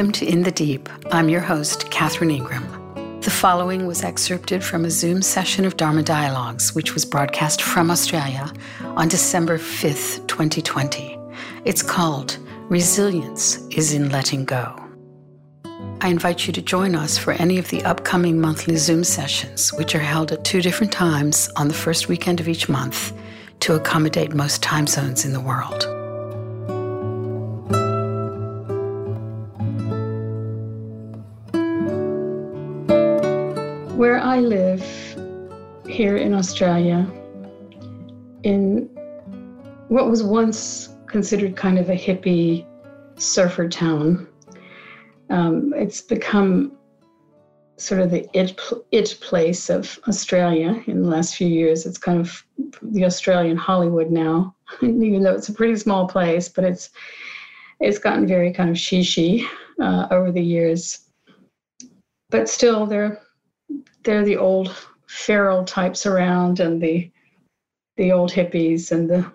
Welcome to In the Deep. I'm your host, Catherine Ingram. The following was excerpted from a Zoom session of Dharma Dialogues, which was broadcast from Australia on December 5th, 2020. It's called Resilience is in Letting Go. I invite you to join us for any of the upcoming monthly Zoom sessions, which are held at two different times on the first weekend of each month to accommodate most time zones in the world. Where I live here in Australia, in what was once considered kind of a hippie surfer town, um, it's become sort of the it, it place of Australia in the last few years. It's kind of the Australian Hollywood now, even though it's a pretty small place, but it's it's gotten very kind of shishi uh, over the years. But still, they're they're the old feral types around, and the the old hippies and the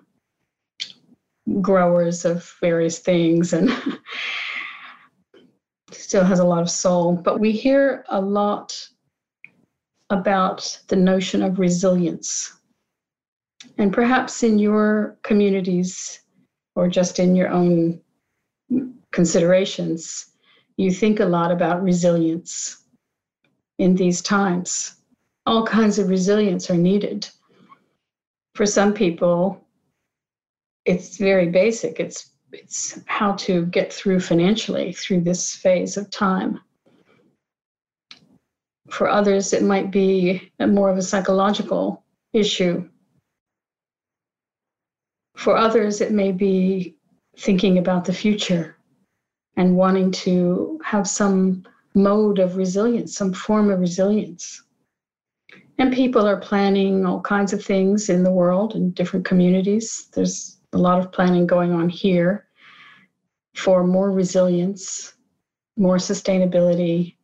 growers of various things, and still has a lot of soul. But we hear a lot about the notion of resilience. And perhaps in your communities or just in your own considerations, you think a lot about resilience in these times. All kinds of resilience are needed. For some people, it's very basic. It's it's how to get through financially through this phase of time. For others, it might be more of a psychological issue. For others, it may be thinking about the future and wanting to have some mode of resilience, some form of resilience. And people are planning all kinds of things in the world in different communities. There's a lot of planning going on here for more resilience, more sustainability,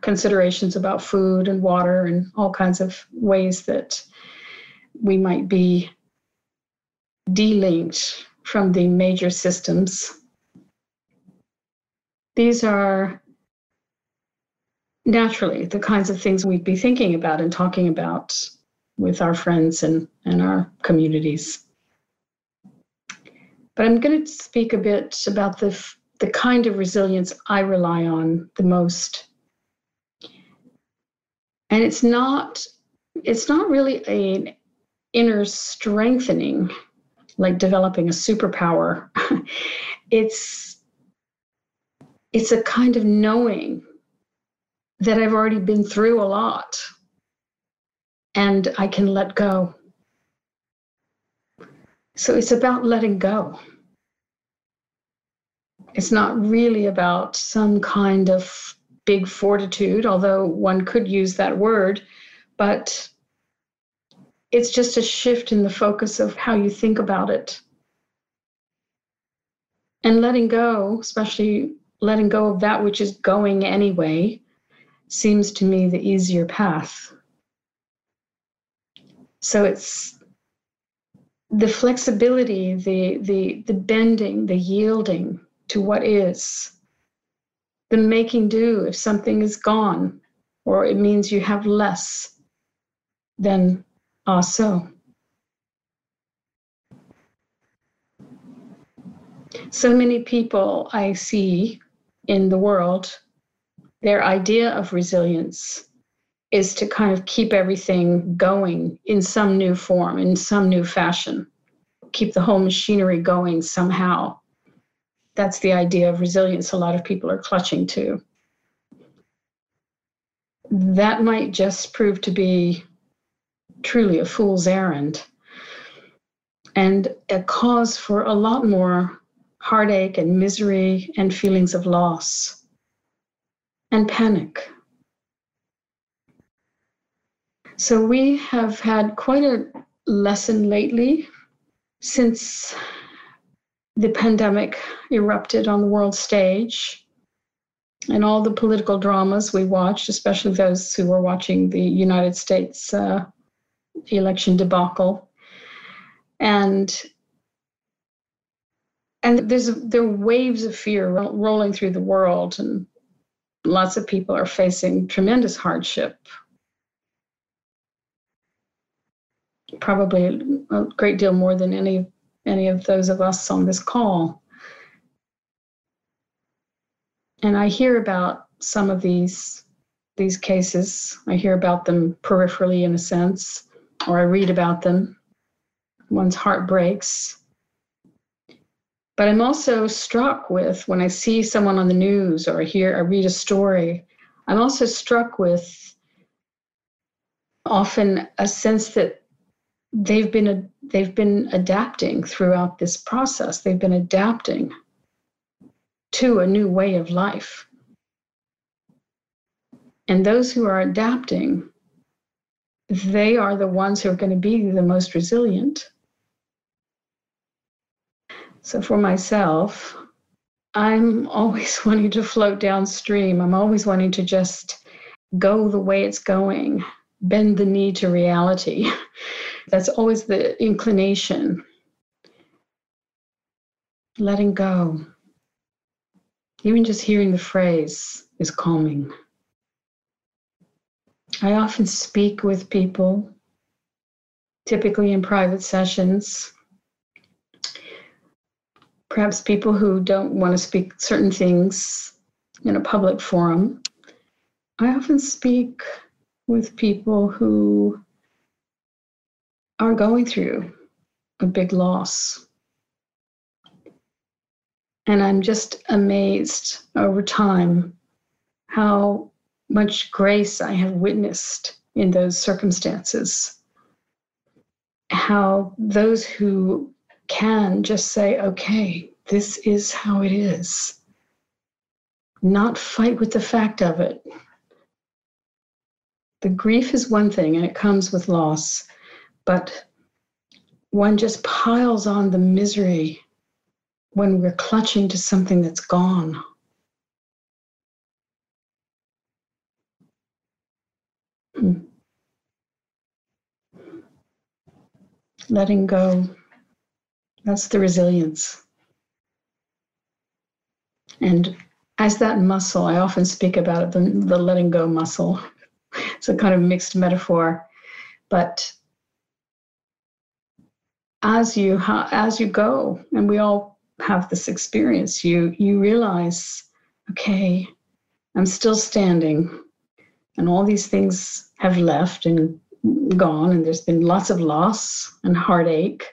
considerations about food and water, and all kinds of ways that we might be delinked from the major systems. These are naturally the kinds of things we'd be thinking about and talking about with our friends and, and our communities. But I'm going to speak a bit about the, the kind of resilience I rely on the most. And it's not it's not really an inner strengthening like developing a superpower. it's it's a kind of knowing that I've already been through a lot and I can let go. So it's about letting go. It's not really about some kind of big fortitude, although one could use that word, but it's just a shift in the focus of how you think about it. And letting go, especially letting go of that which is going anyway, seems to me the easier path. So it's the flexibility, the the the bending, the yielding to what is, the making do if something is gone, or it means you have less than ah so. So many people I see in the world, their idea of resilience is to kind of keep everything going in some new form, in some new fashion, keep the whole machinery going somehow. That's the idea of resilience a lot of people are clutching to. That might just prove to be truly a fool's errand and a cause for a lot more heartache and misery and feelings of loss and panic. So we have had quite a lesson lately since the pandemic erupted on the world stage and all the political dramas we watched, especially those who were watching the United States uh, election debacle. And and there's there are waves of fear rolling through the world and lots of people are facing tremendous hardship. Probably a great deal more than any any of those of us on this call. And i hear about some of these these cases. I hear about them peripherally in a sense or i read about them. One's heart breaks but I'm also struck with when I see someone on the news or I hear I read a story, I'm also struck with often a sense that they've been they've been adapting throughout this process. They've been adapting to a new way of life. And those who are adapting, they are the ones who are going to be the most resilient. So for myself, I'm always wanting to float downstream. I'm always wanting to just go the way it's going, bend the knee to reality. That's always the inclination. Letting go. Even just hearing the phrase is calming. I often speak with people, typically in private sessions, perhaps people who don't want to speak certain things in a public forum. I often speak with people who are going through a big loss. And I'm just amazed over time how much grace I have witnessed in those circumstances. How those who can just say, okay, this is how it is. Not fight with the fact of it. The grief is one thing and it comes with loss, but one just piles on the misery when we're clutching to something that's gone. Hmm. Letting go. That's the resilience. And as that muscle, I often speak about it, the, the letting go muscle. It's a kind of mixed metaphor, but as you as you go, and we all have this experience, you you realize, okay, I'm still standing, and all these things have left and gone, and there's been lots of loss and heartache,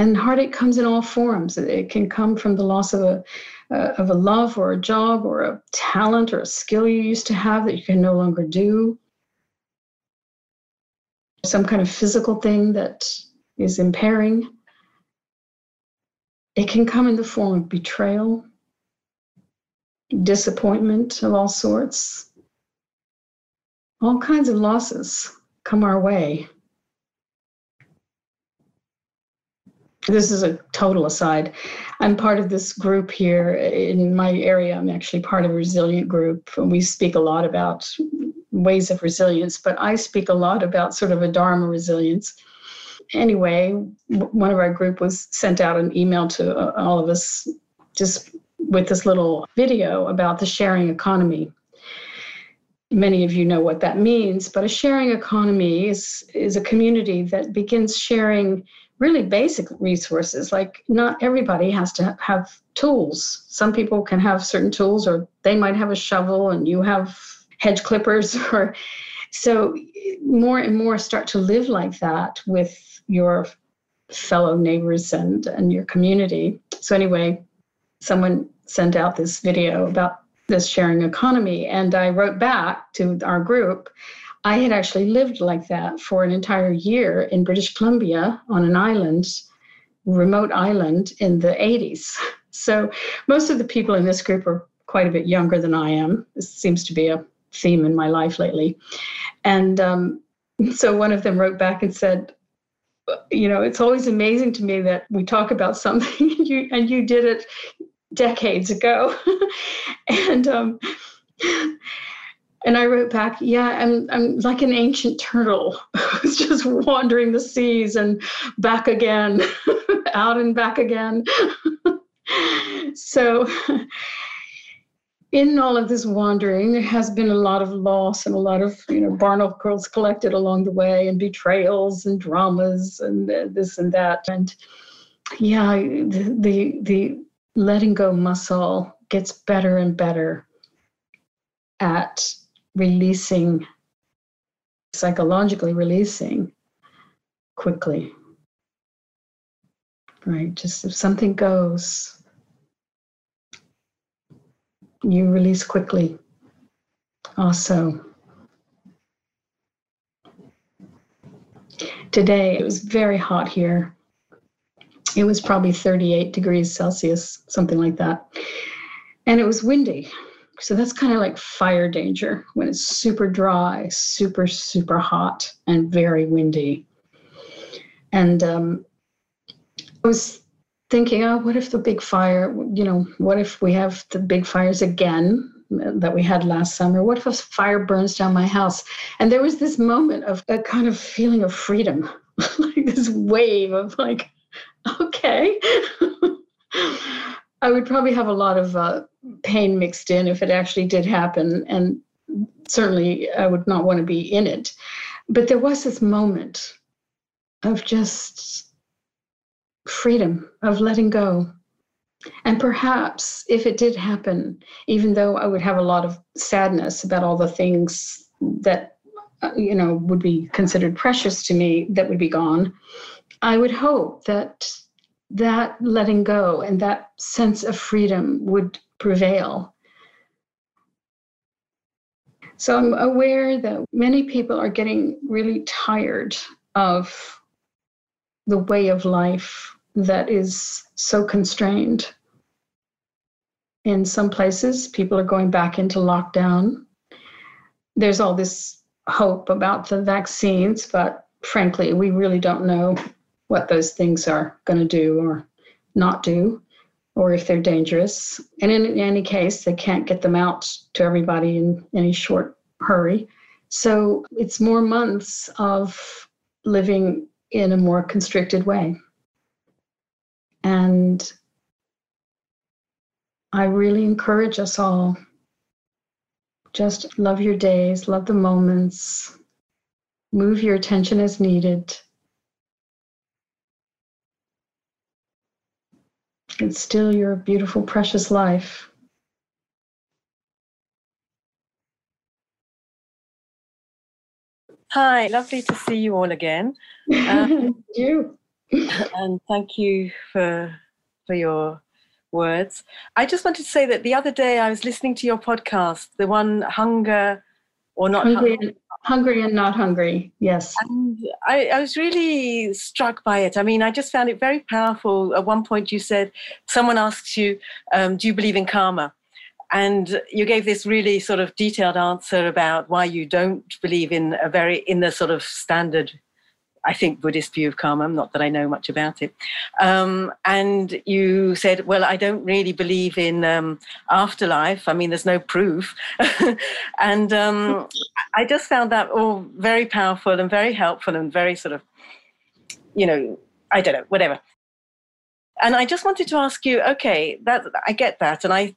and heartache comes in all forms. It can come from the loss of a uh, of a love or a job or a talent or a skill you used to have that you can no longer do. Some kind of physical thing that is impairing. It can come in the form of betrayal, disappointment of all sorts. All kinds of losses come our way. This is a total aside. I'm part of this group here in my area. I'm actually part of a resilient group, and we speak a lot about ways of resilience, but I speak a lot about sort of a Dharma resilience. Anyway, one of our group was sent out an email to uh, all of us just with this little video about the sharing economy. Many of you know what that means, but a sharing economy is, is a community that begins sharing really basic resources. Like, not everybody has to have tools. Some people can have certain tools, or they might have a shovel and you have hedge clippers. Or so, more and more start to live like that with your fellow neighbors and, and your community. So, anyway, someone sent out this video about this sharing economy, and I wrote back to our group I had actually lived like that for an entire year in British Columbia on an island, remote island in the 80s. So most of the people in this group are quite a bit younger than I am. This seems to be a theme in my life lately. And um, so one of them wrote back and said, you know, it's always amazing to me that we talk about something you, and you did it decades ago. and um, And I wrote back, yeah, I'm, I'm like an ancient turtle who's just wandering the seas and back again, out and back again. so, in all of this wandering, there has been a lot of loss and a lot of, you know, barnacles collected along the way and betrayals and dramas and this and that. And yeah, the, the, the letting go muscle gets better and better at releasing, psychologically releasing quickly. Right? Just if something goes, you release quickly. Also, today it was very hot here. It was probably 38 degrees Celsius, something like that. And it was windy. So that's kind of like fire danger when it's super dry, super, super hot, and very windy. And um, I was thinking, oh, what if the big fire, you know, what if we have the big fires again that we had last summer? What if a fire burns down my house? And there was this moment of a kind of feeling of freedom, like this wave of like, okay. I would probably have a lot of uh, pain mixed in if it actually did happen. And certainly I would not want to be in it. But there was this moment of just freedom, of letting go. And perhaps if it did happen, even though I would have a lot of sadness about all the things that, uh, you know, would be considered precious to me that would be gone, I would hope that that letting go and that sense of freedom would prevail. So I'm aware that many people are getting really tired of the way of life that is so constrained. In some places, people are going back into lockdown. There's all this hope about the vaccines, but frankly, we really don't know what those things are going to do or not do, or if they're dangerous. And in, any case, they can't get them out to everybody in any short hurry. So it's more months of living in a more constricted way. And I really encourage us all just love your days, love the moments, move your attention as needed It's still your beautiful, precious life. Hi, lovely to see you all again. Um, you. and thank you for for your words. I just wanted to say that the other day I was listening to your podcast, the one Hunger or Not Hungry, Hungry and not hungry, yes. And I, I, was really struck by it. I mean, I just found it very powerful. At one point, you said, someone asked you, um, Do you believe in karma? And you gave this really sort of detailed answer about why you don't believe in a very, in the sort of standard I think, Buddhist view of karma, not that I know much about it. Um, and you said, well, I don't really believe in um, afterlife. I mean, there's no proof. and um, I just found that all very powerful and very helpful and very sort of, you know, I don't know, whatever. And I just wanted to ask you, okay, that I get that, and I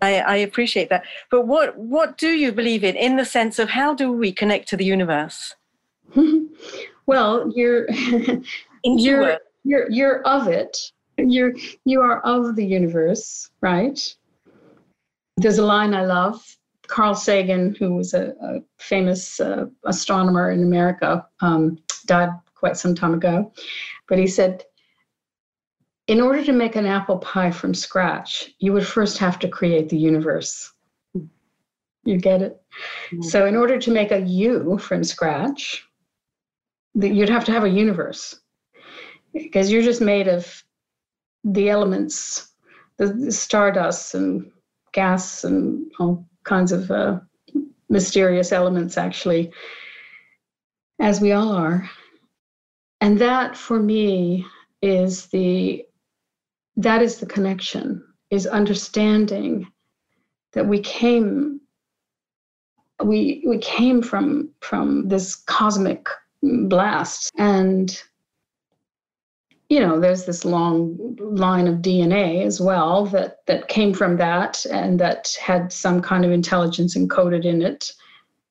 I, I, appreciate that. But what what do you believe in, in the sense of how do we connect to the universe? Well, you're you're you're you're of it. You're you are of the universe, right? There's a line I love. Carl Sagan, who was a, a famous uh, astronomer in America, um, died quite some time ago, but he said, in order to make an apple pie from scratch, you would first have to create the universe. You get it? Mm-hmm. So, in order to make a you from scratch, you'd have to have a universe because you're just made of the elements, the, the stardust and gas and all kinds of uh, mysterious elements, actually, as we all are. And that for me is the that is the connection is understanding that we came we we came from from this cosmic blast and you know there's this long line of dna as well that that came from that and that had some kind of intelligence encoded in it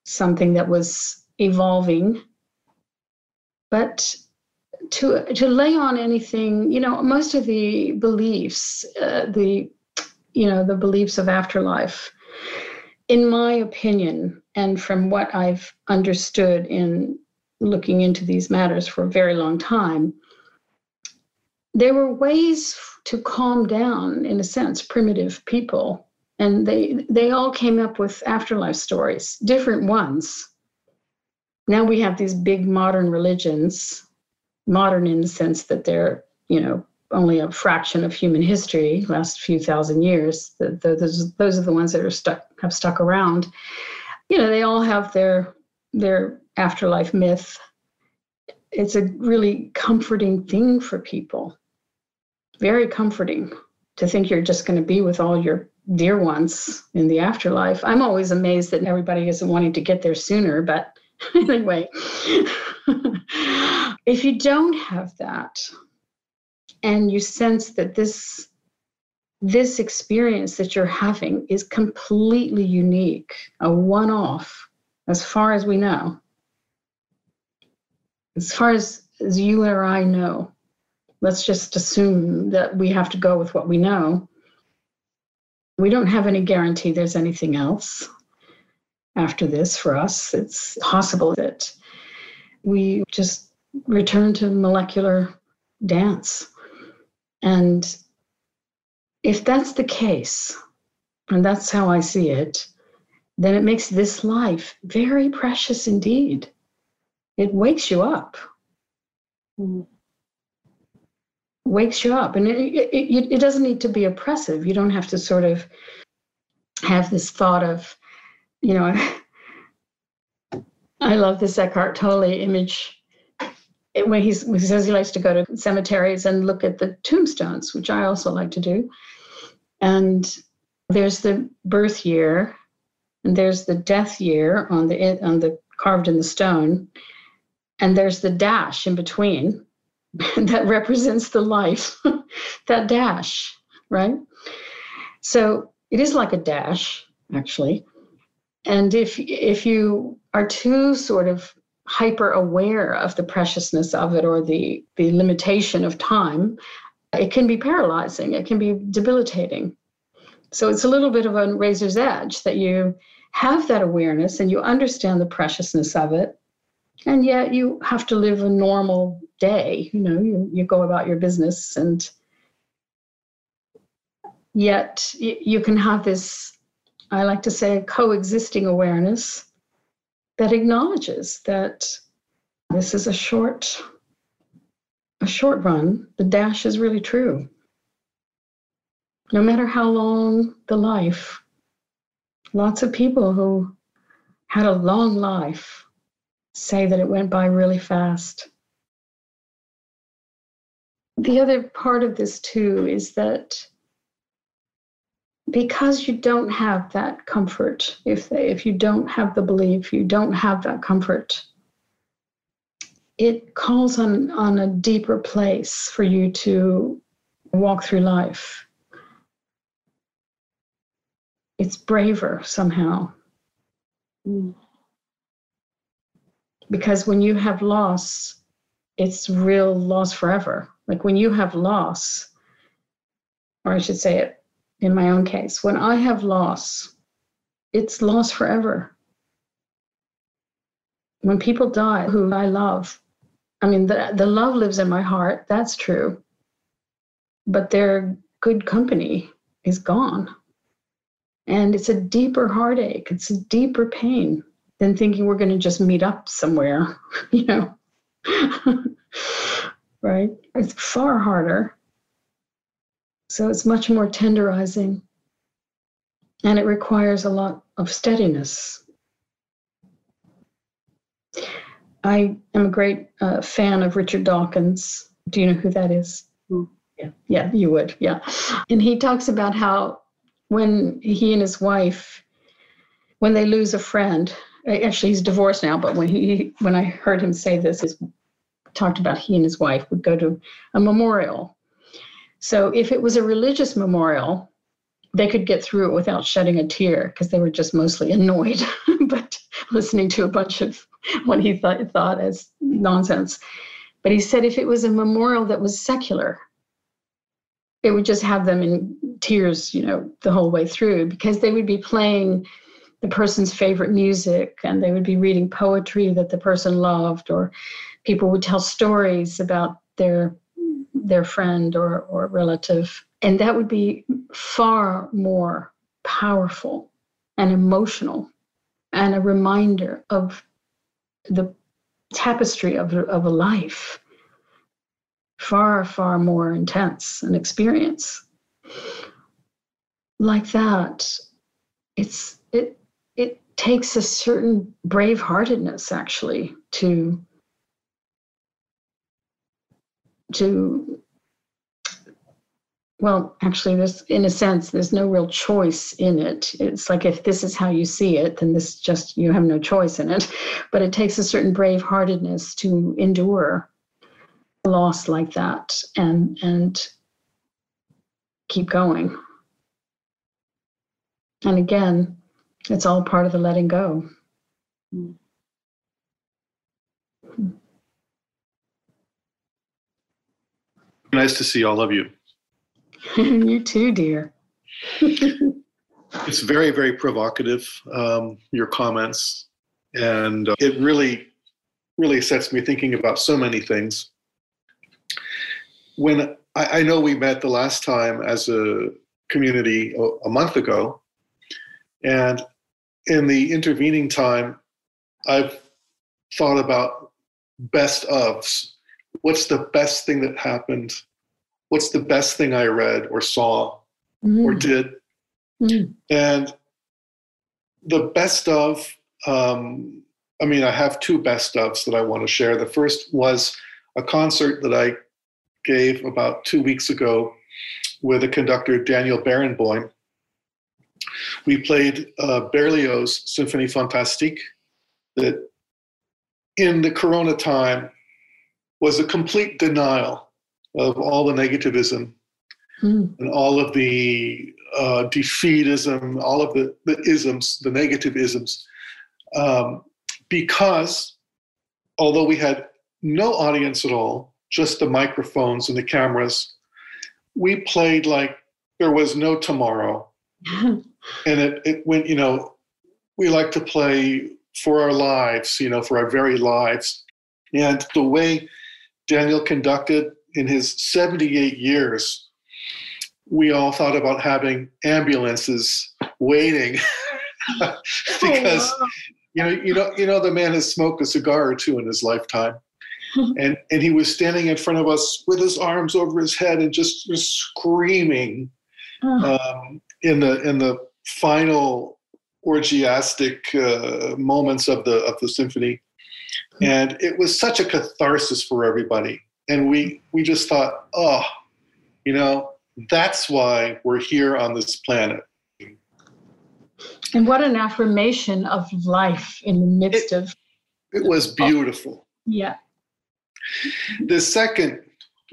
something that was evolving. But to to lay on anything you know most of the beliefs uh, the you know the beliefs of afterlife in my opinion and from what i've understood in looking into these matters for a very long time there were ways to calm down in a sense primitive people. And they they all came up with afterlife stories different ones. Now we have these big modern religions modern in the sense that they're you know only a fraction of human history last few thousand years. The, the, those, those are the ones that are stuck have stuck around. You know they all have their their afterlife myth it's a really comforting thing for people. Very comforting to think you're just going to be with all your dear ones in the afterlife. I'm always amazed that everybody isn't wanting to get there sooner but anyway. If you don't have that and you sense that this this experience that you're having is completely unique a one-off as far as we know as far as, as you or i know let's just assume that we have to go with what we know. We don't have any guarantee there's anything else after this for us. It's possible that we just return to molecular dance. And if that's the case, and that's how I see it, then it makes this life very precious indeed. It wakes you up. Mm. Wakes you up. And it, it, it doesn't need to be oppressive. You don't have to sort of have this thought of, you know, I love this Eckhart Tolle image when he's, he says he likes to go to cemeteries and look at the tombstones, which I also like to do. And there's the birth year, and there's the death year on the on the carved in the stone, and there's the dash in between that represents the life. that dash, right? So it is like a dash, actually. And if if you are too sort of hyper aware of the preciousness of it or the, the limitation of time, it can be paralyzing, it can be debilitating. So it's a little bit of a razor's edge that you have that awareness and you understand the preciousness of it. And yet you have to live a normal day. You know, you, you go about your business and yet you can have this, I like to say, coexisting awareness that acknowledges that this is a short a short run the dash is really true no matter how long the life lots of people who had a long life say that it went by really fast. The other part of this too is that because you don't have that comfort if they, if you don't have the belief you don't have that comfort it calls on on a deeper place for you to walk through life. It's braver somehow. Mm. Because when you have loss it's real loss forever like when you have loss or i should say it in my own case, when I have loss, it's loss forever. When people die who I love, I mean, the, the love lives in my heart, that's true. But their good company is gone. And it's a deeper heartache, it's a deeper pain than thinking we're going to just meet up somewhere, you know. right? It's far harder. So it's much more tenderizing. And it requires a lot of steadiness. I am a great uh, fan of Richard Dawkins. Do you know who that is? Mm. Yeah, yeah, you would. Yeah. And he talks about how when he and his wife when they lose a friend, actually he's divorced now, but when he when I heard him say this, he talked about he and his wife would go to a memorial. So if it was a religious memorial, they could get through it without shedding a tear because they were just mostly annoyed, but listening to a bunch of what he thought, thought as nonsense. But he said if it was a memorial that was secular, it would just have them in tears, you know, the whole way through because they would be playing the person's favorite music and they would be reading poetry that the person loved or people would tell stories about their their friend or, or relative. And that would be far more powerful and emotional and a reminder of the tapestry of, of a life. Far far more intense an experience. Like that it's it takes a certain braveheartedness actually to to well actually there's in a sense there's no real choice in it. It's like if this is how you see it then this just you have no choice in it. But it takes a certain braveheartedness to endure loss like that and and keep going. And again it's all part of the letting go. Nice to see all of you. you too, dear. it's very, very provocative, um, your comments. And uh, it really, really sets me thinking about so many things. When I, I know we met the last time as a community a, a month ago, and in the intervening time, I've thought about best ofs. What's the best thing that happened? What's the best thing I read or saw mm. or did? Mm. And the best of, um, I mean, I have two best ofs that I want to share. The first was a concert that I gave about two weeks ago with a conductor, Daniel Barenboim, we played uh, Berlioz' Symphonie Fantastique, that in the Corona time was a complete denial of all the negativism mm. and all of the uh, defeatism, all of the, the isms, the negative isms, um, because although we had no audience at all, just the microphones and the cameras, we played like there was no tomorrow. and it, it went, you know, we like to play for our lives, you know, for our very lives. And the way Daniel conducted in his 78 years, we all thought about having ambulances waiting because oh, wow. you know you know you know the man has smoked a cigar or two in his lifetime and and he was standing in front of us with his arms over his head and just, just screaming um, in the in the final orgiastic uh, moments of the of the symphony, and it was such a catharsis for everybody. And we we just thought, oh, you know, that's why we're here on this planet. And what an affirmation of life in the midst it, of. It was beautiful. Yeah. The second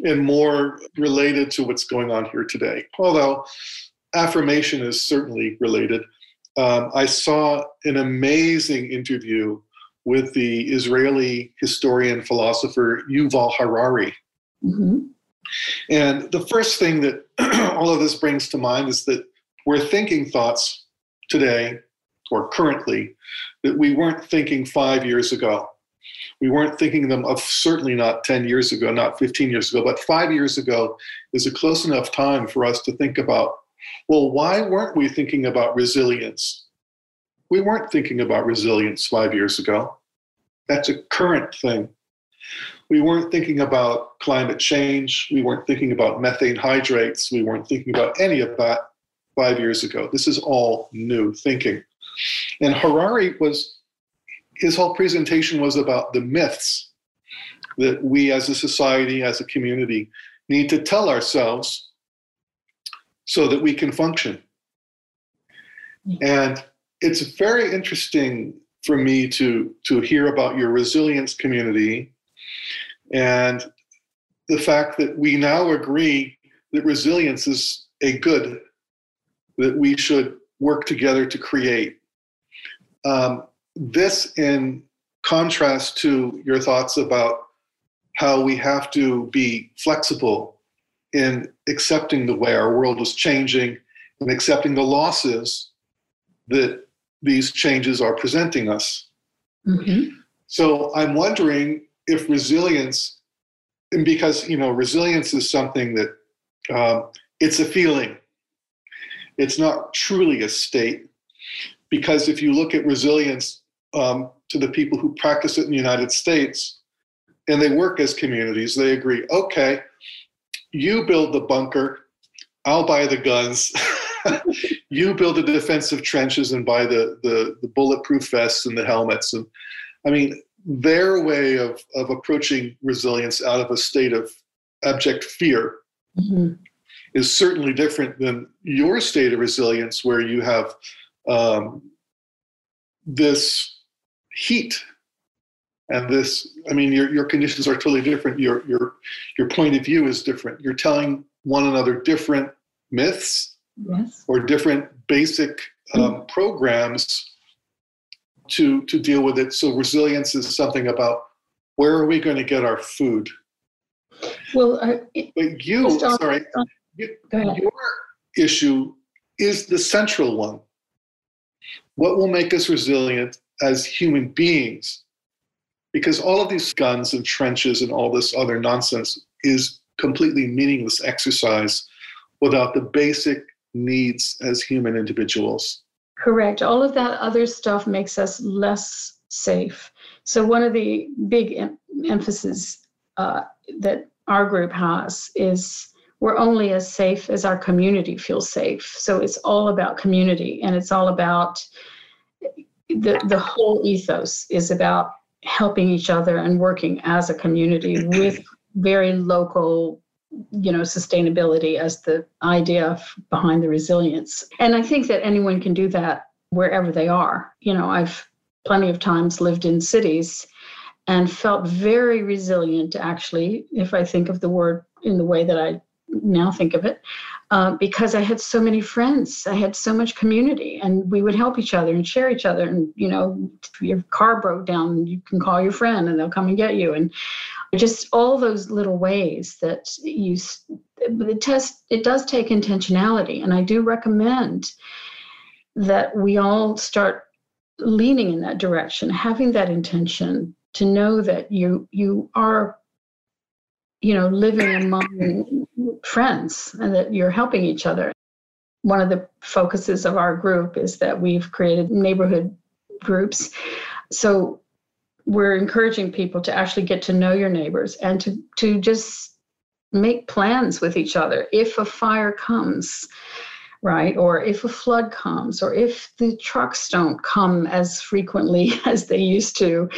and more related to what's going on here today, although affirmation is certainly related. Um, I saw an amazing interview with the Israeli historian philosopher Yuval Harari. Mm-hmm. And the first thing that all of this brings to mind is that we're thinking thoughts today or currently that we weren't thinking five years ago. We weren't thinking them of certainly not 10 years ago, not 15 years ago, but five years ago is a close enough time for us to think about well, why weren't we thinking about resilience? We weren't thinking about resilience five years ago. That's a current thing. We weren't thinking about climate change. We weren't thinking about methane hydrates. We weren't thinking about any of that five years ago. This is all new thinking. And Harari was, his whole presentation was about the myths that we as a society, as a community, need to tell ourselves so that we can function. And it's very interesting for me to to hear about your resilience community and the fact that we now agree that resilience is a good that we should work together to create. Um, this, in contrast to your thoughts about how we have to be flexible in accepting the way our world is changing and accepting the losses that these changes are presenting us. Mm-hmm. So I'm wondering if resilience, and because you know resilience is something that um, it's a feeling, it's not truly a state. Because if you look at resilience um, to the people who practice it in the United States, and they work as communities, they agree, okay, you build the bunker, I'll buy the guns. you build the defensive trenches and buy the, the, the bulletproof vests and the helmets. And I mean, their way of, of approaching resilience out of a state of abject fear mm-hmm. is certainly different than your state of resilience, where you have um, this heat and this. I mean, your your conditions are totally different. Your your your point of view is different. You're telling one another different myths yes. or different basic um, programs to to deal with it. So resilience is something about where are we going to get our food? Well, uh, but you, sorry, you, your issue is the central one. What will make us resilient as human beings? Because all of these guns and trenches and all this other nonsense is completely meaningless exercise without the basic needs as human individuals. Correct. All of that other stuff makes us less safe. So, one of the big em- emphasis uh, that our group has is we're only as safe as our community feels safe. So, it's all about community and it's all about the, the whole ethos is about helping each other and working as a community with very local you know sustainability as the idea behind the resilience. And i think that anyone can do that wherever they are. You know i've plenty of times lived in cities and felt very resilient actually if i think of the word in the way that i now think of it uh, because i had so many friends i had so much community and we would help each other and share each other and you know your car broke down you can call your friend and they'll come and get you and just all those little ways that you the test it does take intentionality and i do recommend that we all start leaning in that direction having that intention to know that you you are you know living among friends and that you're helping each other. One of the focuses of our group is that we've created neighborhood groups. So we're encouraging people to actually get to know your neighbors and to to just make plans with each other. If a fire comes right or if a flood comes or if the trucks don't come as frequently as they used to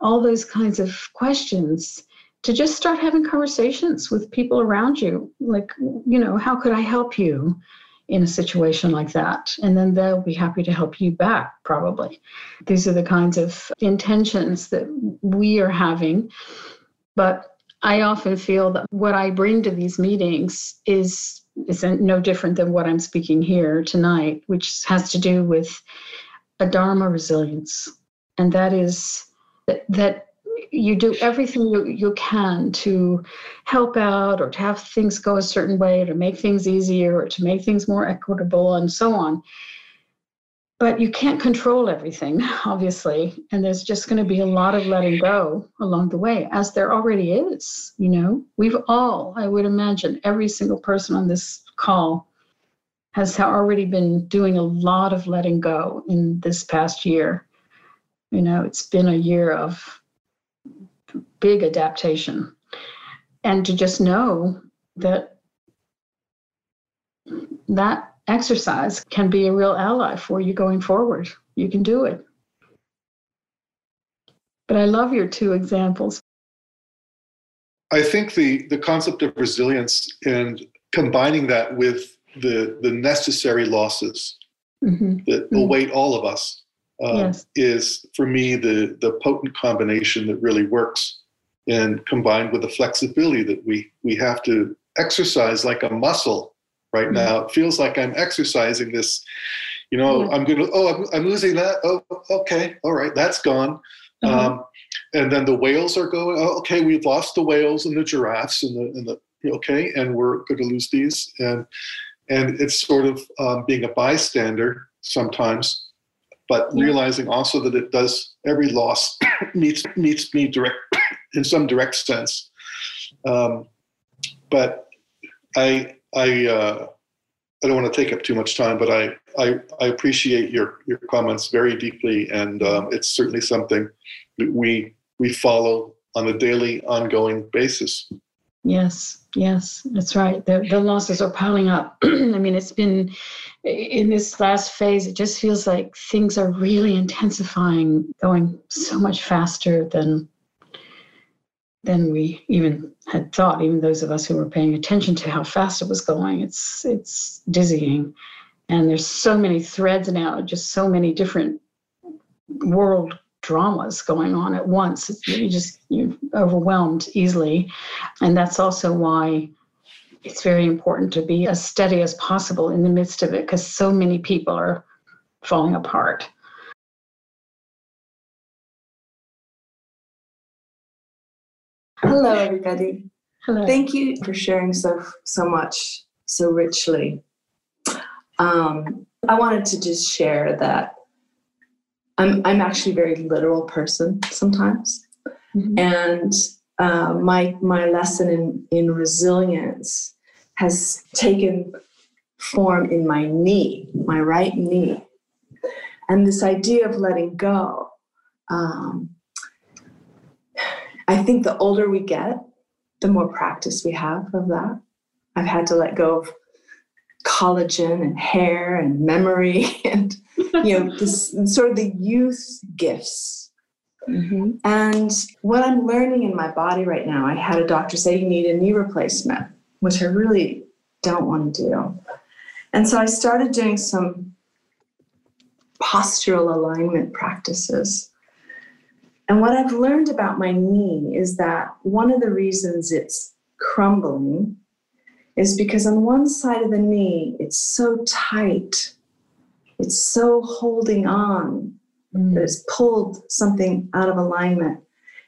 all those kinds of questions to just start having conversations with people around you like you know how could i help you in a situation like that. And then they'll be happy to help you back, probably. These are the kinds of intentions that we are having. But I often feel that what I bring to these meetings is is no different than what I'm speaking here tonight, which has to do with a Dharma resilience. And that is that, that you do everything you, you can to help out or to have things go a certain way to make things easier or to make things more equitable and so on. But you can't control everything obviously and there's just going to be a lot of letting go along the way as there already is you know? We've all i would imagine every single person on this call has already been doing a lot of letting go in this past year. You know it's been a year of big adaptation. And to just know that that exercise can be a real ally for you going forward. You can do it. But I love your two examples. I think the, the concept of resilience and combining that with the, the necessary losses mm-hmm. that mm-hmm. await all of us um, yes. is for me the the potent combination that really works and combined with the flexibility that we we have to exercise like a muscle right mm-hmm. now. It feels like i'm exercising this you know i'm gonna oh I'm, I'm, losing that. Oh okay. All right. That's gone. Uh-huh. um, and then the whales are going oh, okay. We've lost the whales and the giraffes and the, and the okay. And we're going to lose these. And and it's sort of um, being a bystander sometimes but realizing also that it does every loss meets meets me direct in some direct sense. Um, but I I uh, I don't want to take up too much time, but I I, I appreciate your your comments very deeply, and um, it's certainly something that we we follow on a daily, ongoing basis. Yes, yes, that's right. The, the losses are piling up. I mean, it's been in this last phase, it just feels like things are really intensifying, going so much faster than than we even had thought. Even those of us who were paying attention to how fast it was going, it's it's dizzying, and there's so many threads now, just so many different world dramas going on at once. You just you're overwhelmed easily, and that's also why it's very important to be as steady as possible in the midst of it because so many people are falling apart. Hello, everybody. Hello. Thank you for sharing so so much so richly. Um, I wanted to just share that I'm I'm actually a very literal person sometimes, mm-hmm. and uh, my my lesson in in resilience has taken form in my knee, my right knee, and this idea of letting go. Um, I think the older we get, the more practice we have of that. I've had to let go of collagen and hair and memory and you know this sort of the youth gifts. Mm-hmm. and what i'm learning in my body right now i had a doctor say you need a knee replacement which i really don't want to do. And so i started doing some postural alignment practices. And what i've learned about my knee is that one of the reasons it's crumbling is because on one side of the knee, it's so tight, it's so holding on mm. that it's pulled something out of alignment.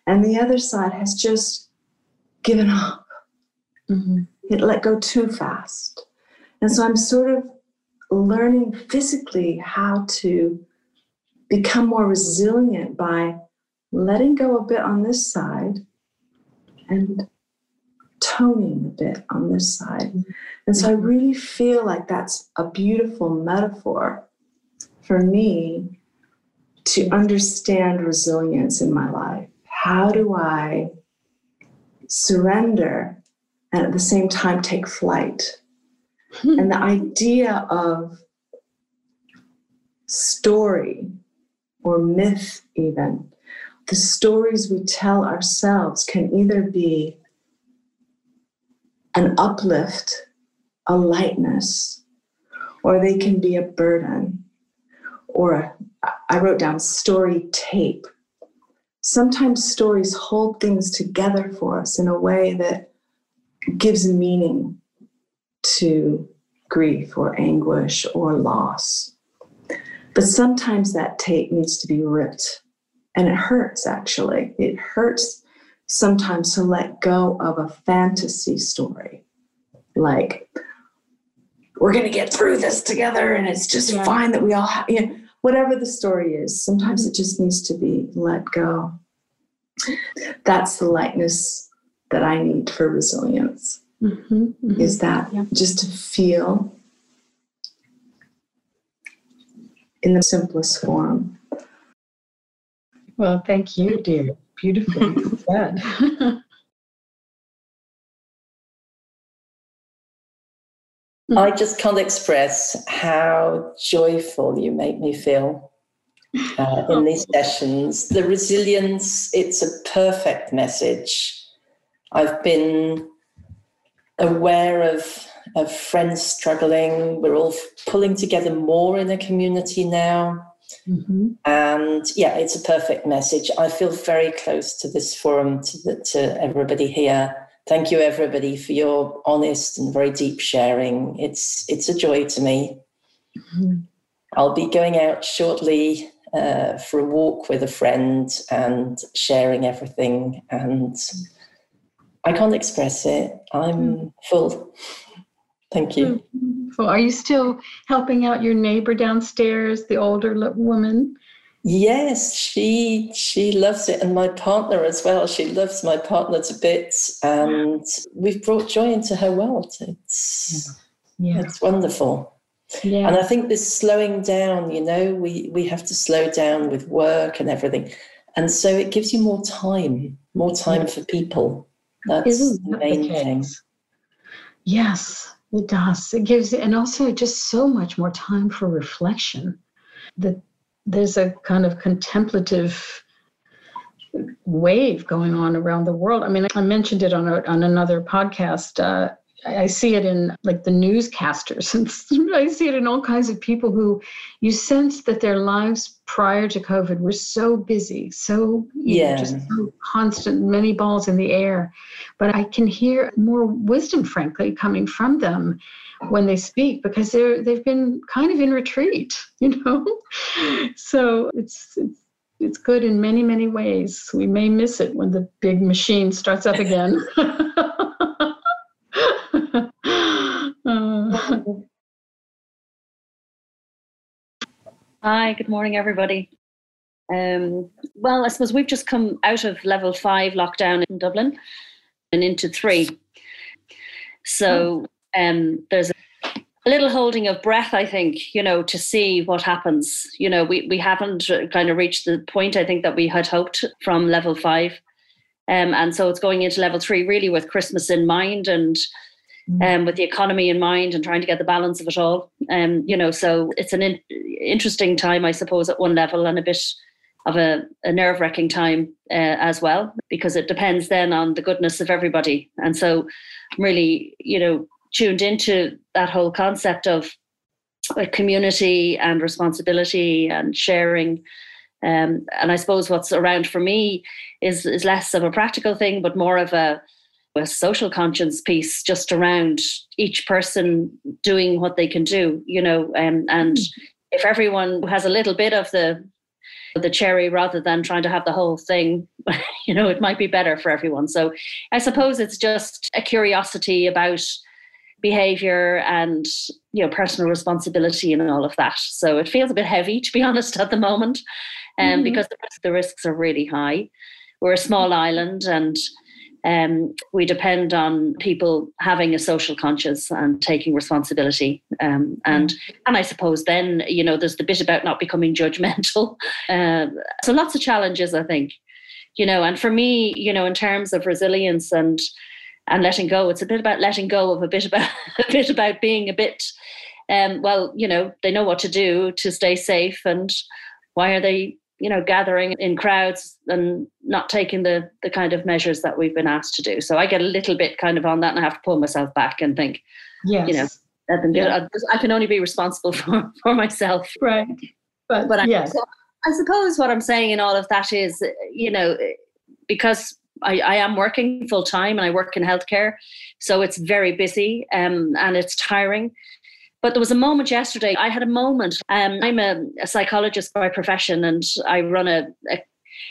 And the other side has just given up. Mm-hmm. It let go too fast. And so I'm sort of learning physically how to become more resilient by letting go a bit on this side and toning a bit on this side. And so I really feel like that's a beautiful metaphor for me to understand resilience in my life. How do I surrender and at the same time take flight? Hmm. And the idea of story or myth, even, the stories we tell ourselves can either be an uplift, a lightness, or they can be a burden. Or I wrote down story tape. Sometimes stories hold things together for us in a way that gives meaning to grief or anguish or loss. But sometimes that tape needs to be ripped. And it hurts, actually. It hurts sometimes to let go of a fantasy story. Like, we're going to get through this together and it's just yeah. fine that we all have, you know, whatever the story is, sometimes it just needs to be let go. That's the lightness that I need for resilience. Mm-hmm, mm-hmm. Is that yeah. just to feel in the simplest form. Well, thank you, dear beautifully said. I just can't express how joyful you make me feel uh, in these sessions. The resilience, it's a perfect message. I've been aware of of friends struggling. We're all pulling together more in a community now. Mm-hmm. And yeah, it's a perfect message. I feel very close to this forum, to, the, to everybody here. Thank you, everybody, for your honest and very deep sharing. It's it's a joy to me. Mm-hmm. I'll be going out shortly uh, for a walk with a friend and sharing everything. And I can't express it. I'm mm. full. Thank you. Well, are you still helping out your neighbor downstairs, the older woman? Yes, she she loves it, and my partner as well. She loves my partner to bits, and we've brought joy into her world. It's yeah. it's wonderful. Yeah. And I think this slowing down, you know, we, we have to slow down with work and everything. And so it gives you more time, more time yeah. for people. That's Isn't the main the thing. Yes, it does. It gives, and also just so much more time for reflection. That there's a kind of contemplative wave going on around the world. I mean, I mentioned it on a, on another podcast. Uh, I see it in like the newscasters, and I see it in all kinds of people who you sense that their lives prior to COVID were so busy, so yeah, know, just so constant, many balls in the air. But I can hear more wisdom, frankly, coming from them when they speak because they're they've been kind of in retreat, you know. so it's, it's it's good in many many ways. We may miss it when the big machine starts up again. Hi, good morning, everybody. Um, well, I suppose we've just come out of level five lockdown in Dublin and into three. So um, there's a little holding of breath, I think, you know, to see what happens. You know, we, we haven't kind of reached the point, I think, that we had hoped from level five. Um, and so it's going into level three really with Christmas in mind and. Um, with the economy in mind and trying to get the balance of it all. Um, you know, so it's an in- interesting time, I suppose, at one level, and a bit of a, a nerve wracking time uh, as well, because it depends then on the goodness of everybody. And so, I'm really, you know, tuned into that whole concept of uh, community and responsibility and sharing. Um, and I suppose what's around for me is is less of a practical thing, but more of a a social conscience piece just around each person doing what they can do, you know, um, and mm. if everyone has a little bit of the the cherry rather than trying to have the whole thing, you know, it might be better for everyone. So I suppose it's just a curiosity about behavior and you know personal responsibility and all of that. So it feels a bit heavy to be honest at the moment, um, mm-hmm. because the, the risks are really high. We're a small island and um, we depend on people having a social conscience and taking responsibility. Um, and and I suppose then you know there's the bit about not becoming judgmental. Uh, so lots of challenges, I think. You know, and for me, you know, in terms of resilience and and letting go, it's a bit about letting go of a bit about a bit about being a bit. Um, well, you know, they know what to do to stay safe, and why are they you know, gathering in crowds and not taking the the kind of measures that we've been asked to do. So I get a little bit kind of on that, and I have to pull myself back and think, yes. you know, yeah. I can only be responsible for for myself, right? But but yes. I, I suppose what I'm saying in all of that is, you know, because I, I, am working full time and I work in healthcare, so it's very busy um, and it's tiring. But there was a moment yesterday, I had a moment. Um, I'm a, a, psychologist by profession and I run a, a,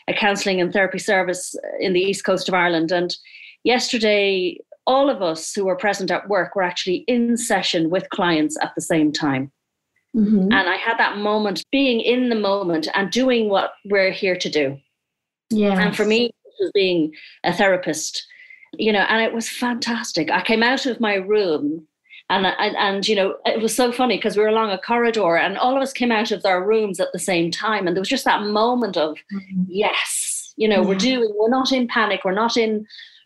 a counselling and therapy service in the east coast of Ireland. And yesterday, all of us who were present at work were actually in session with clients at the same time. Mm-hmm. And I had that moment being in the moment and doing what we're here to do. Yeah. And for me, was being a therapist, you know, and it was fantastic. I came out of my room and, and, and you know, it was so funny because we were along a corridor and all of us came out of our rooms at the same time. And there was just that moment of, mm-hmm. yes, you know, yeah. we're doing, we're not in panic, we're not in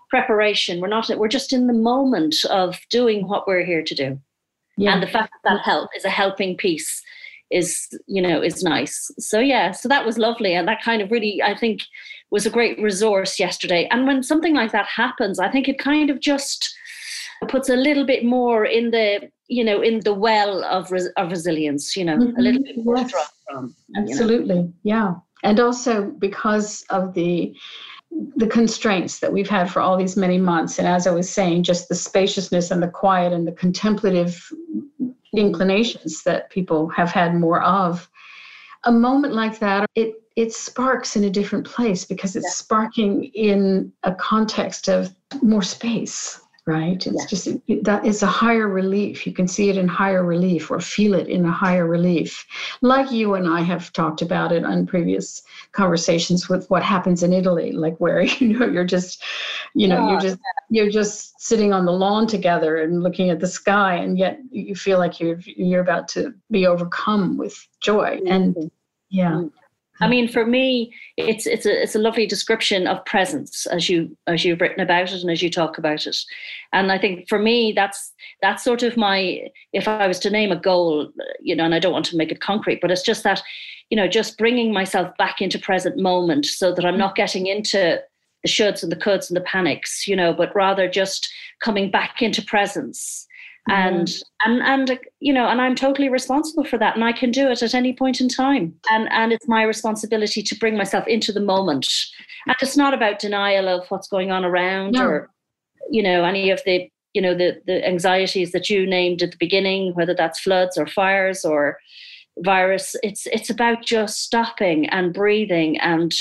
preparation, we're not, we're just in the moment of doing what we're here to do. Yeah. And the fact that that help is a helping piece is you know is nice so yeah so that was lovely and that kind of really i think was a great resource yesterday and when something like that happens i think it kind of just puts a little bit more in the you know in the well of, res- of resilience you know mm-hmm. a little bit more yes. from absolutely you know? yeah and also because of the the constraints that we've had for all these many months and as i was saying just the spaciousness and the quiet and the contemplative inclinations that people have had more of a moment like that it it sparks in a different place because it's yeah. sparking in a context of more space right? It's just that it's a higher relief. You can see it in higher relief or feel it in a higher relief. Like you and i have talked about it on previous conversations with what happens in italy like where you know you're just you know you're just you're just sitting on the lawn together and looking at the sky and yet you feel like you're you're about to be overcome with joy. And mm-hmm. yeah. Mm-hmm. I mean, for me, it's it's a it's a lovely description of presence as you as you've written about it and as you talk about it. And I think for me, that's that's sort of my if I was to name a goal, you know, and I don't want to make it concrete, but it's just that, you know, just bringing myself back into present moment so that I'm not getting into the shoulds and the coulds and the panics, you know, but rather just coming back into presence Mm-hmm. and and and you know and i'm totally responsible for that and i can do it at any point in time. And and it's my responsibility to bring myself into the moment. And it's not about denial of what's going on around no. or you know any of the you know the the anxieties that you named at the beginning whether that's floods or fires or virus. It's it's about just stopping and breathing and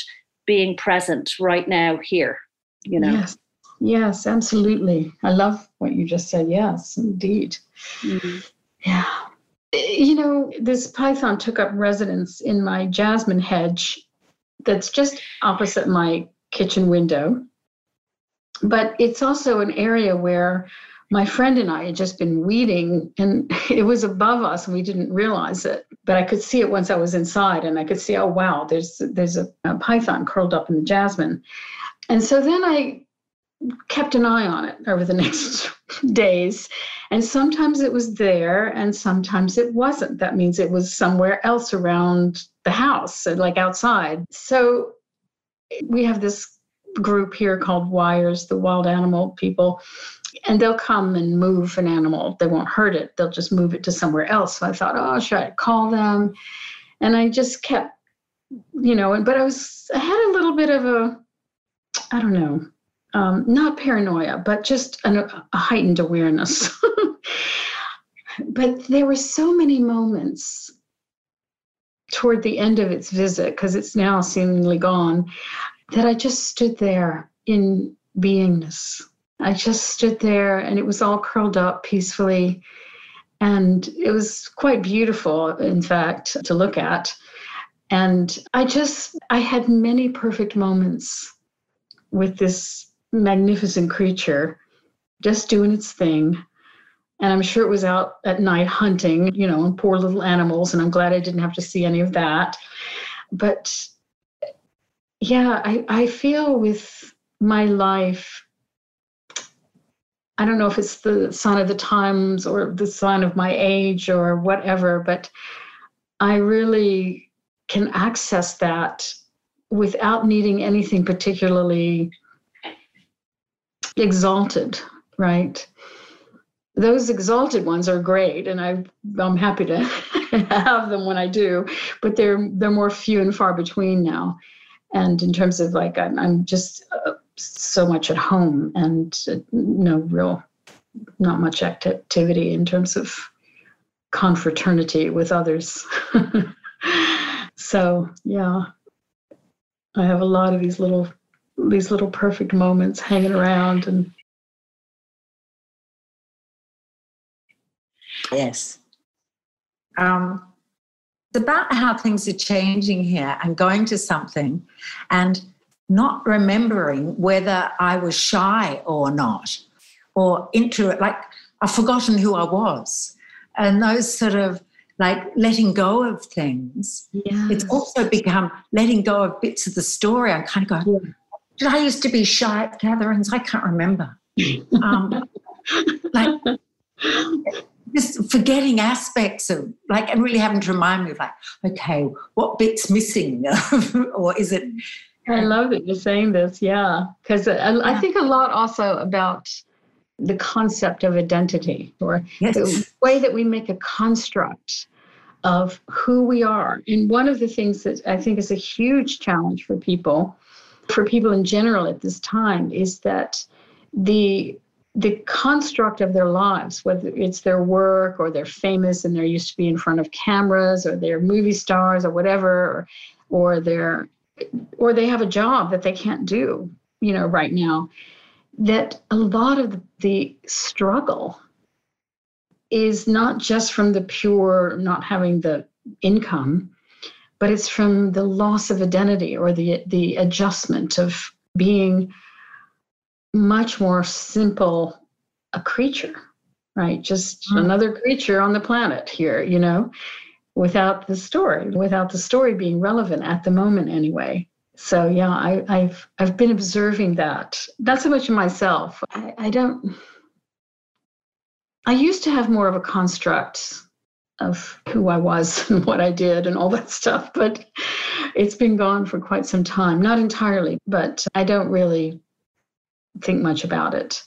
being present right now here you know? Yes Yes, absolutely. I love what you just said. Yes, indeed. Mm-hmm. Yeah. You know, this python took up residence in my jasmine hedge that's just opposite my kitchen window. But it's also an area where my friend and I had just been weeding, and it was above us, and we didn't realize it. But I could see it once I was inside, and I could see, oh wow, there's there's a, a python curled up in the jasmine. And so then I kept an eye on it over the next days. And sometimes it was there and sometimes it wasn't. That means it was somewhere else around the house, uh, like outside. So we have this group here called Wires, the wild animal people, and they'll come and move an animal. They won't hurt it, they'll just move it to somewhere else. So I thought, oh, should I call them? And I just kept, you know, but I was, I had a little bit of a, I don't know, um, not paranoia, but just an, a heightened awareness. but there were so many moments toward the end of its visit, because it's now seemingly gone, that I just stood there in beingness. I just stood there and it was all curled up peacefully. And it was quite beautiful, in fact, to look at. And I just, I had many perfect moments with this magnificent creature just doing its thing. And I'm sure it was out at night hunting, you know, poor little animals. And I'm glad I didn't have to see any of that. But yeah, I, I feel with my life, I don't know if it's the sign of the times or the sign of my age or whatever, but I really can access that without needing anything particularly exalted, right? Those exalted ones are great, and I, I'm happy to have them when I do, but they're they're more few and far between now. And in terms of like, I'm, I'm just uh, so much at home and uh, no real, not much activity in terms of confraternity with others. so yeah, I have a lot of these little these little perfect moments hanging around and yes. Um, it's about how things are changing here and going to something and not remembering whether i was shy or not or into it like i've forgotten who i was and those sort of like letting go of things. Yes. it's also become letting go of bits of the story i kind of go yeah did I used to be shy at gatherings? I can't remember. Um, like just forgetting aspects of like and really having to remind me of like, okay, what bit's missing, or is it? I love that you're saying this, yeah, because I, I think a lot also about the concept of identity or Yes. the way that we make a construct of who we are. And one of the things that I think is a huge challenge for people, for people in general at this time, is that the the construct of their lives, whether it's their work or they're famous and they're used to be in front of cameras or they're movie stars or whatever, or, or they're or they have a job that they can't do, you know, right now, that a lot of the struggle is not just from the pure not having the income, but it's from the loss of identity or the the adjustment of being much more simple a creature, right? Just Mm. another creature on the planet here, you know, without the story, without the story being relevant at the moment anyway. So yeah, I, I've I've been observing that. Not so much in myself. I, I don't I used to have more of a construct of who I was and what I did and all that stuff, but it's been gone for quite some time. Not entirely, but I don't really think much about it.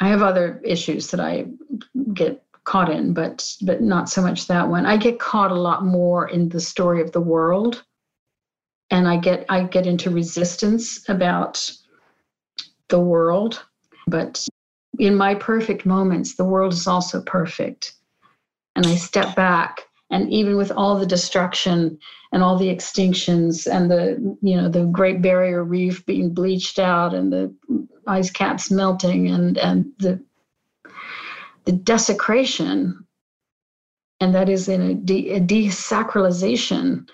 I have other issues that I get caught in, but but not so much that one. I get caught a lot more in the story of the world, and I get I get into resistance about the world. But in my perfect moments, the world is also perfect, and I step back. And even with all the destruction and all the extinctions and the you know the Great Barrier Reef being bleached out and the ice caps melting and and the the desecration and that is in a, de- a desacralization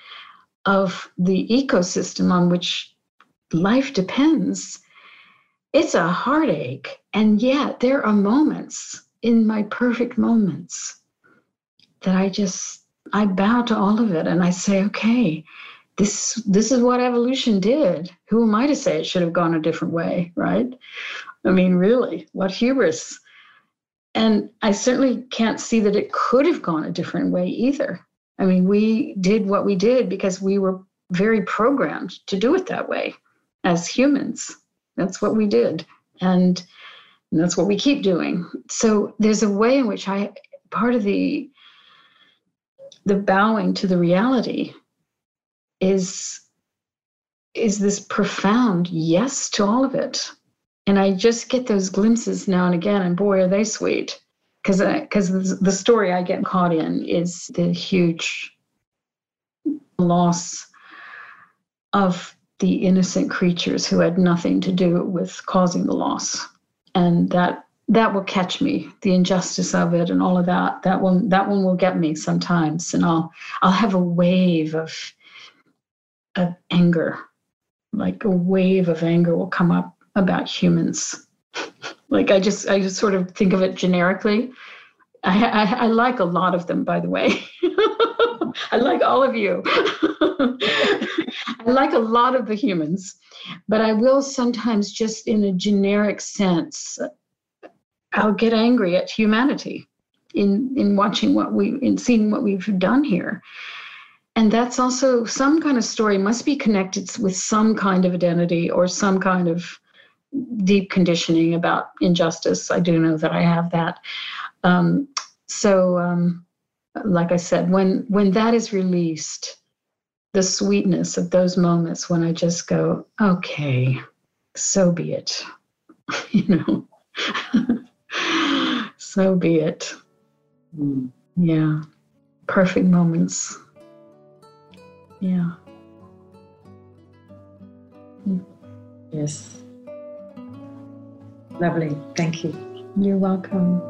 of the ecosystem on which life depends it's a heartache and yet there are moments in my perfect moments that i just i bow to all of it and i say okay this this is what evolution did. Who am i to say it should have gone a different way right? I mean really what hubris. And i certainly can't see that it could have gone a different way either. I mean we did what we did because we were very programmed to do it that way as humans. That's what we did. And that's what we keep doing. So there's a way in which i part of the the bowing to the reality is is this profound yes to all of it. And i just get those glimpses now and again and boy are they sweet. Because because the story i get caught in is the huge loss of the innocent creatures who had nothing to do with causing the loss. And that that will catch me the injustice of it and all of that that one that one will get me sometimes. And i'll i'll have a wave of of anger like a wave of anger will come up about humans. Like i just i just sort of think of it generically. I i, I like a lot of them by the way. I like all of you. I like a lot of the humans but i will sometimes just in a generic sense i'll get angry at humanity in in watching what we in seeing what we've done here and that's also some kind of story must be connected with some kind of identity or some kind of deep conditioning about injustice. I do know that I have that. Um, so, um, like I said, when when that is released, the sweetness of those moments when I just go, okay, so be it, you know, so be it. Mm. Yeah, perfect moments. Yeah. Yes. Lovely. Thank you. You're welcome.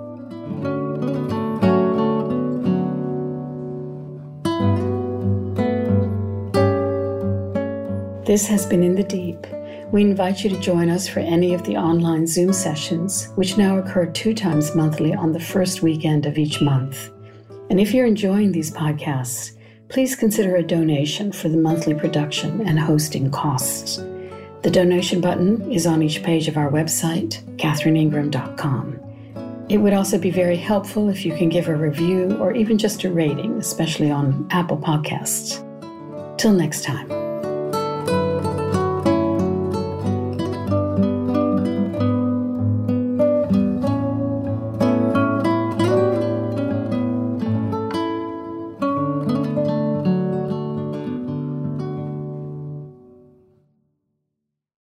This has been In the Deep. We invite you to join us for any of the online Zoom sessions, which now occur two times monthly on the first weekend of each month. And if you're enjoying these podcasts, please consider a donation for the monthly production and hosting costs. The donation button is on each page of our website, catherineingram.com. It would also be very helpful if you can give a review or even just a rating, especially on Apple Podcasts. Till next time.